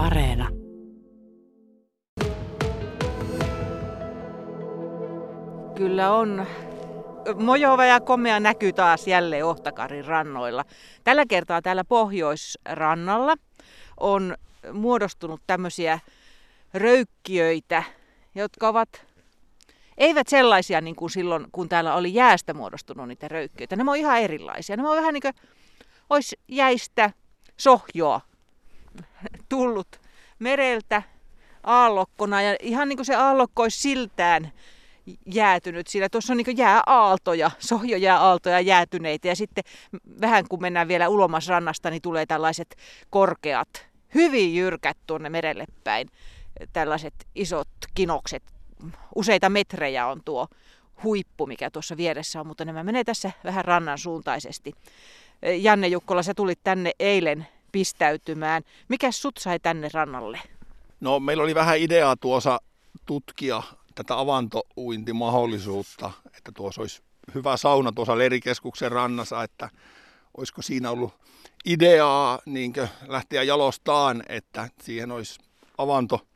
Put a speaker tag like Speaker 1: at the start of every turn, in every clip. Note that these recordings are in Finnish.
Speaker 1: Areena.
Speaker 2: Kyllä on mojova ja komea näky taas jälleen Ohtakarin rannoilla. Tällä kertaa täällä Pohjoisrannalla on muodostunut tämmöisiä röykkiöitä, jotka ovat eivät sellaisia niin kuin silloin, kun täällä oli jäästä muodostunut niitä röykkiöitä. Ne on ihan erilaisia. Ne on vähän niin kuin olisi jäistä sohjoa tullut mereltä aallokkona ja ihan niin kuin se aallokko olisi siltään jäätynyt, sillä tuossa on niin jääaaltoja, sohjojääaaltoja jäätyneitä ja sitten vähän kun mennään vielä ulomas rannasta, niin tulee tällaiset korkeat, hyvin jyrkät tuonne merelle päin, tällaiset isot kinokset, useita metrejä on tuo huippu, mikä tuossa vieressä on, mutta nämä menee tässä vähän rannan suuntaisesti. Janne Jukkola, sä tulit tänne eilen pistäytymään. Mikä sut sai tänne rannalle?
Speaker 3: No meillä oli vähän ideaa tuossa tutkia tätä avantouintimahdollisuutta, että tuossa olisi hyvä sauna tuossa lerikeskuksen rannassa, että olisiko siinä ollut ideaa niin lähteä jalostaan, että siihen olisi avanto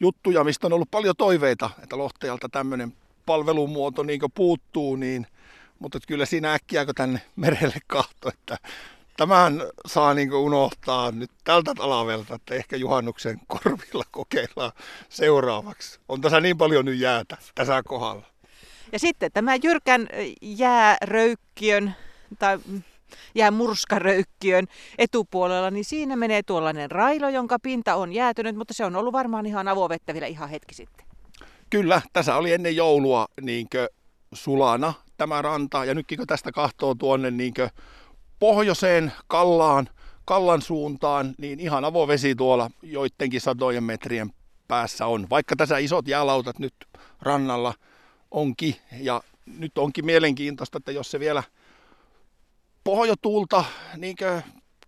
Speaker 3: juttuja, mistä on ollut paljon toiveita, että Lohteelta tämmöinen palvelumuoto niin puuttuu, niin, mutta kyllä siinä äkkiä kun tänne merelle kahto, että tämän saa niin unohtaa nyt tältä talavelta, että ehkä juhannuksen korvilla kokeillaan seuraavaksi. On tässä niin paljon nyt jäätä tässä kohdalla.
Speaker 2: Ja sitten tämä jyrkän jääröykkiön tai jäämurskaröykkiön etupuolella, niin siinä menee tuollainen railo, jonka pinta on jäätynyt, mutta se on ollut varmaan ihan avovettä vielä ihan hetki sitten.
Speaker 3: Kyllä, tässä oli ennen joulua niinkö sulana tämä ranta, ja nytkin kun tästä kahtoo tuonne niinkö pohjoiseen Kallaan, Kallan suuntaan, niin ihan avovesi tuolla joidenkin satojen metrien päässä on. Vaikka tässä isot jäälautat nyt rannalla onkin, ja nyt onkin mielenkiintoista, että jos se vielä pohjotuulta niin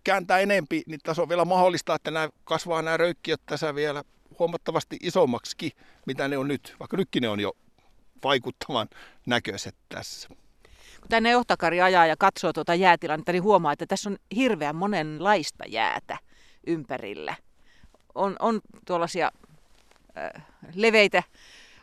Speaker 3: kääntää enempi, niin tässä on vielä mahdollista, että nämä kasvaa nämä röykkiöt tässä vielä huomattavasti isommaksi, mitä ne on nyt, vaikka nytkin ne on jo vaikuttavan näköiset tässä
Speaker 2: kun tänne Ohtakari ajaa ja katsoo tuota jäätilannetta, niin huomaa, että tässä on hirveän monenlaista jäätä ympärillä. On, on tuollaisia äh, leveitä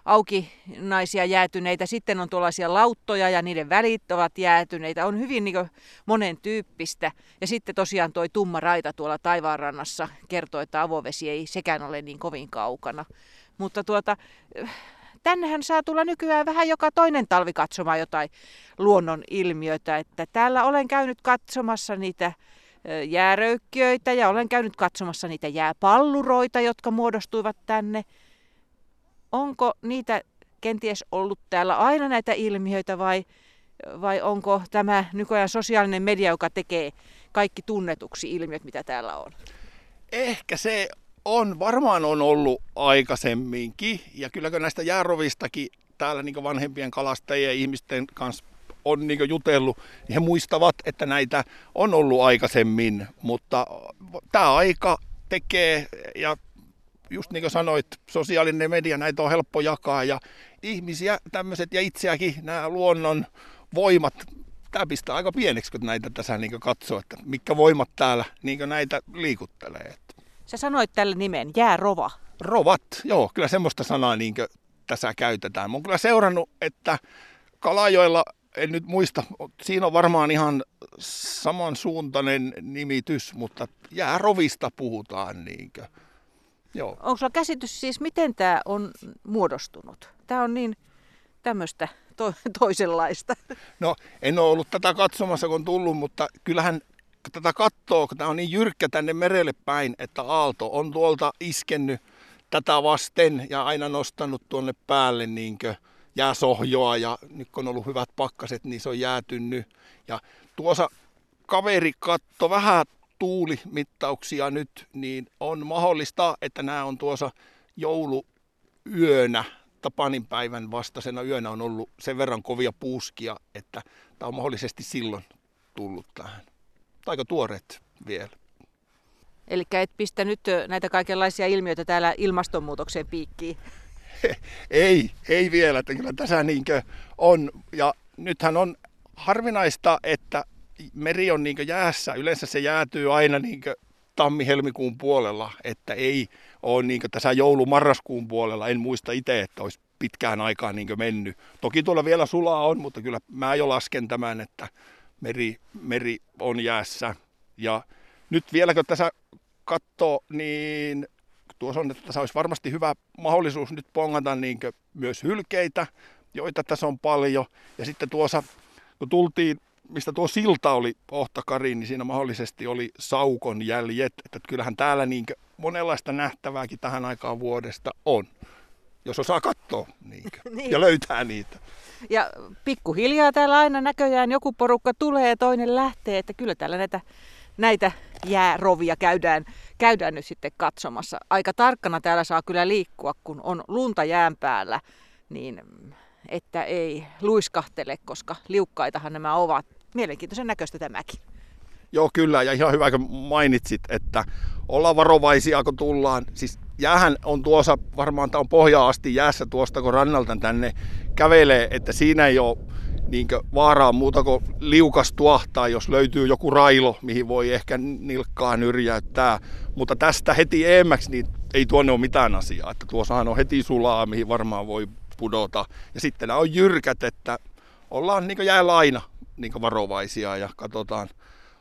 Speaker 2: aukinaisia jäätyneitä, sitten on tuollaisia lauttoja ja niiden välit ovat jäätyneitä. On hyvin niin monen tyyppistä. Ja sitten tosiaan tuo tumma raita tuolla taivaanrannassa kertoo, että avovesi ei sekään ole niin kovin kaukana. Mutta tuota, tännehän saa tulla nykyään vähän joka toinen talvi katsomaan jotain luonnon ilmiöitä. Että täällä olen käynyt katsomassa niitä jääröykkiöitä ja olen käynyt katsomassa niitä jääpalluroita, jotka muodostuivat tänne. Onko niitä kenties ollut täällä aina näitä ilmiöitä vai, vai onko tämä nykyään sosiaalinen media, joka tekee kaikki tunnetuksi ilmiöt, mitä täällä on?
Speaker 3: Ehkä se on, varmaan on ollut aikaisemminkin. Ja kylläkö näistä jäärovistakin täällä niin vanhempien kalastajien ja ihmisten kanssa on niin jutellut, niin he muistavat, että näitä on ollut aikaisemmin. Mutta tämä aika tekee, ja just niin kuin sanoit, sosiaalinen media, näitä on helppo jakaa. Ja ihmisiä tämmöiset ja itseäkin nämä luonnon voimat tämä pistää aika pieneksi, kun näitä tässä niin katsoo, että mitkä voimat täällä niin näitä liikuttelee.
Speaker 2: Sä sanoit tälle nimen, jäärova.
Speaker 3: Rovat, joo, kyllä semmoista sanaa niin tässä käytetään. Mä oon kyllä seurannut, että Kalajoilla, en nyt muista, siinä on varmaan ihan samansuuntainen nimitys, mutta jäärovista puhutaan. Niinkö.
Speaker 2: Joo. Onko sulla käsitys siis, miten tämä on muodostunut? Tämä on niin tämmöistä to- toisenlaista.
Speaker 3: No, en ole ollut tätä katsomassa, kun on tullut, mutta kyllähän tätä kattoo, kun tämä on niin jyrkkä tänne merelle päin, että aalto on tuolta iskennyt tätä vasten ja aina nostanut tuonne päälle niin jääsohjoa ja nyt kun on ollut hyvät pakkaset, niin se on jäätynyt. Ja tuossa kaveri katto vähän tuulimittauksia nyt, niin on mahdollista, että nämä on tuossa jouluyönä, Tapanin päivän vastaisena yönä on ollut sen verran kovia puuskia, että tämä on mahdollisesti silloin tullut tähän aika tuoreet vielä.
Speaker 2: Eli et pistä nyt näitä kaikenlaisia ilmiöitä täällä ilmastonmuutoksen piikkiin?
Speaker 3: ei, ei vielä. Että kyllä tässä niinkö on. Ja nythän on harvinaista, että meri on niinkö jäässä. Yleensä se jäätyy aina niinkö tammi-helmikuun puolella, että ei ole niin tässä joulu-marraskuun puolella. En muista itse, että olisi pitkään aikaan niin mennyt. Toki tuolla vielä sulaa on, mutta kyllä mä jo lasken tämän, että meri, meri on jäässä. Ja nyt vieläkö tässä katsoo, niin tuossa on, että tässä olisi varmasti hyvä mahdollisuus nyt pongata niin myös hylkeitä, joita tässä on paljon. Ja sitten tuossa, kun tultiin, mistä tuo silta oli Ohtakariin, niin siinä mahdollisesti oli saukon jäljet. Että kyllähän täällä niin monenlaista nähtävääkin tähän aikaan vuodesta on, jos osaa katsoa niinkö, niin. ja löytää niitä.
Speaker 2: Ja pikkuhiljaa täällä aina näköjään joku porukka tulee ja toinen lähtee, että kyllä täällä näitä, näitä jäärovia käydään, käydään nyt sitten katsomassa. Aika tarkkana täällä saa kyllä liikkua, kun on lunta jään päällä, niin että ei luiskahtele, koska liukkaitahan nämä ovat. Mielenkiintoisen näköistä tämäkin.
Speaker 3: Joo, kyllä, ja ihan hyvä, kun mainitsit, että ollaan varovaisia, kun tullaan. Siis jäähän on tuossa, varmaan tämä on pohjaa asti jäässä tuosta, kun rannalta tänne kävelee, että siinä ei ole niin vaaraa muuta kuin liukas tuahtaa, jos löytyy joku railo, mihin voi ehkä nilkkaa nyrjäyttää. Mutta tästä heti eemmäksi niin ei tuonne ole mitään asiaa. Että tuossahan on heti sulaa, mihin varmaan voi pudota. Ja sitten nämä on jyrkät, että ollaan niin jäällä aina niin varovaisia ja katsotaan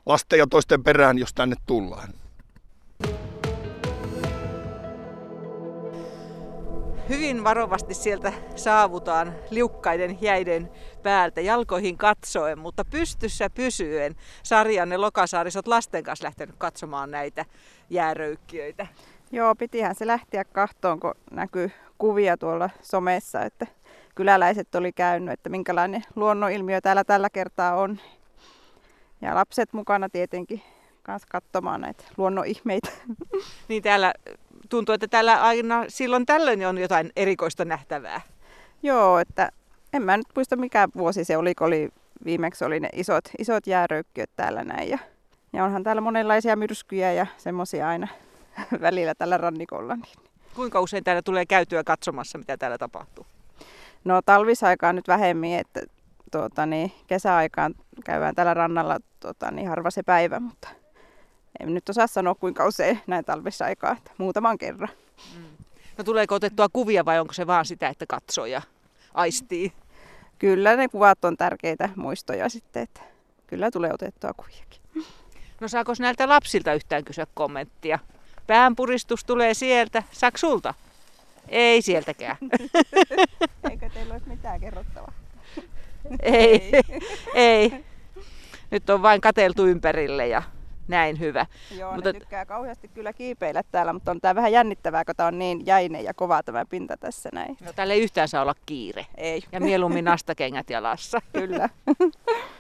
Speaker 3: lasten ja toisten perään, jos tänne tullaan.
Speaker 2: Hyvin varovasti sieltä saavutaan liukkaiden jäiden päältä jalkoihin katsoen, mutta pystyssä pysyen. Sarjanne Lokasaari, olet lasten kanssa lähtenyt katsomaan näitä jääröykkiöitä.
Speaker 1: Joo, pitihän se lähteä kahtoon, kun näkyy kuvia tuolla somessa, että kyläläiset oli käynyt, että minkälainen luonnonilmiö täällä tällä kertaa on. Ja lapset mukana tietenkin kanssa katsomaan näitä luonnonihmeitä.
Speaker 2: Niin täällä tuntuu, että täällä aina silloin tällöin on jotain erikoista nähtävää.
Speaker 1: Joo, että en mä nyt muista mikä vuosi se oli, kun oli, viimeksi oli ne isot, isot jääröykkiöt täällä näin. Ja, ja onhan täällä monenlaisia myrskyjä ja semmoisia aina välillä tällä rannikolla. Niin.
Speaker 2: Kuinka usein täällä tulee käytyä katsomassa, mitä täällä tapahtuu?
Speaker 1: No talvisaikaan nyt vähemmin, että tuota, niin, kesäaikaan käydään täällä rannalla tuota, niin harva se päivä, mutta en nyt osaa sanoa kuinka usein näin talvissa aikaa, että muutaman kerran. Mm.
Speaker 2: No tuleeko otettua kuvia vai onko se vaan sitä, että katsoo ja aistii?
Speaker 1: Kyllä ne kuvat on tärkeitä muistoja sitten, että kyllä tulee otettua kuviakin.
Speaker 2: No saako näiltä lapsilta yhtään kysyä kommenttia? Päänpuristus tulee sieltä. Saako sulta? Ei sieltäkään.
Speaker 1: Eikö teillä olisi mitään kerrottavaa?
Speaker 2: ei, ei. Nyt on vain kateltu ympärille ja näin hyvä.
Speaker 1: Joo, mutta... ne tykkää kauheasti kyllä kiipeillä täällä, mutta on tämä vähän jännittävää, kun tämä on niin jäinen ja kova tämä pinta tässä näin.
Speaker 2: No täällä ei yhtään saa olla kiire.
Speaker 1: Ei.
Speaker 2: Ja mieluummin nastakengät jalassa.
Speaker 1: kyllä.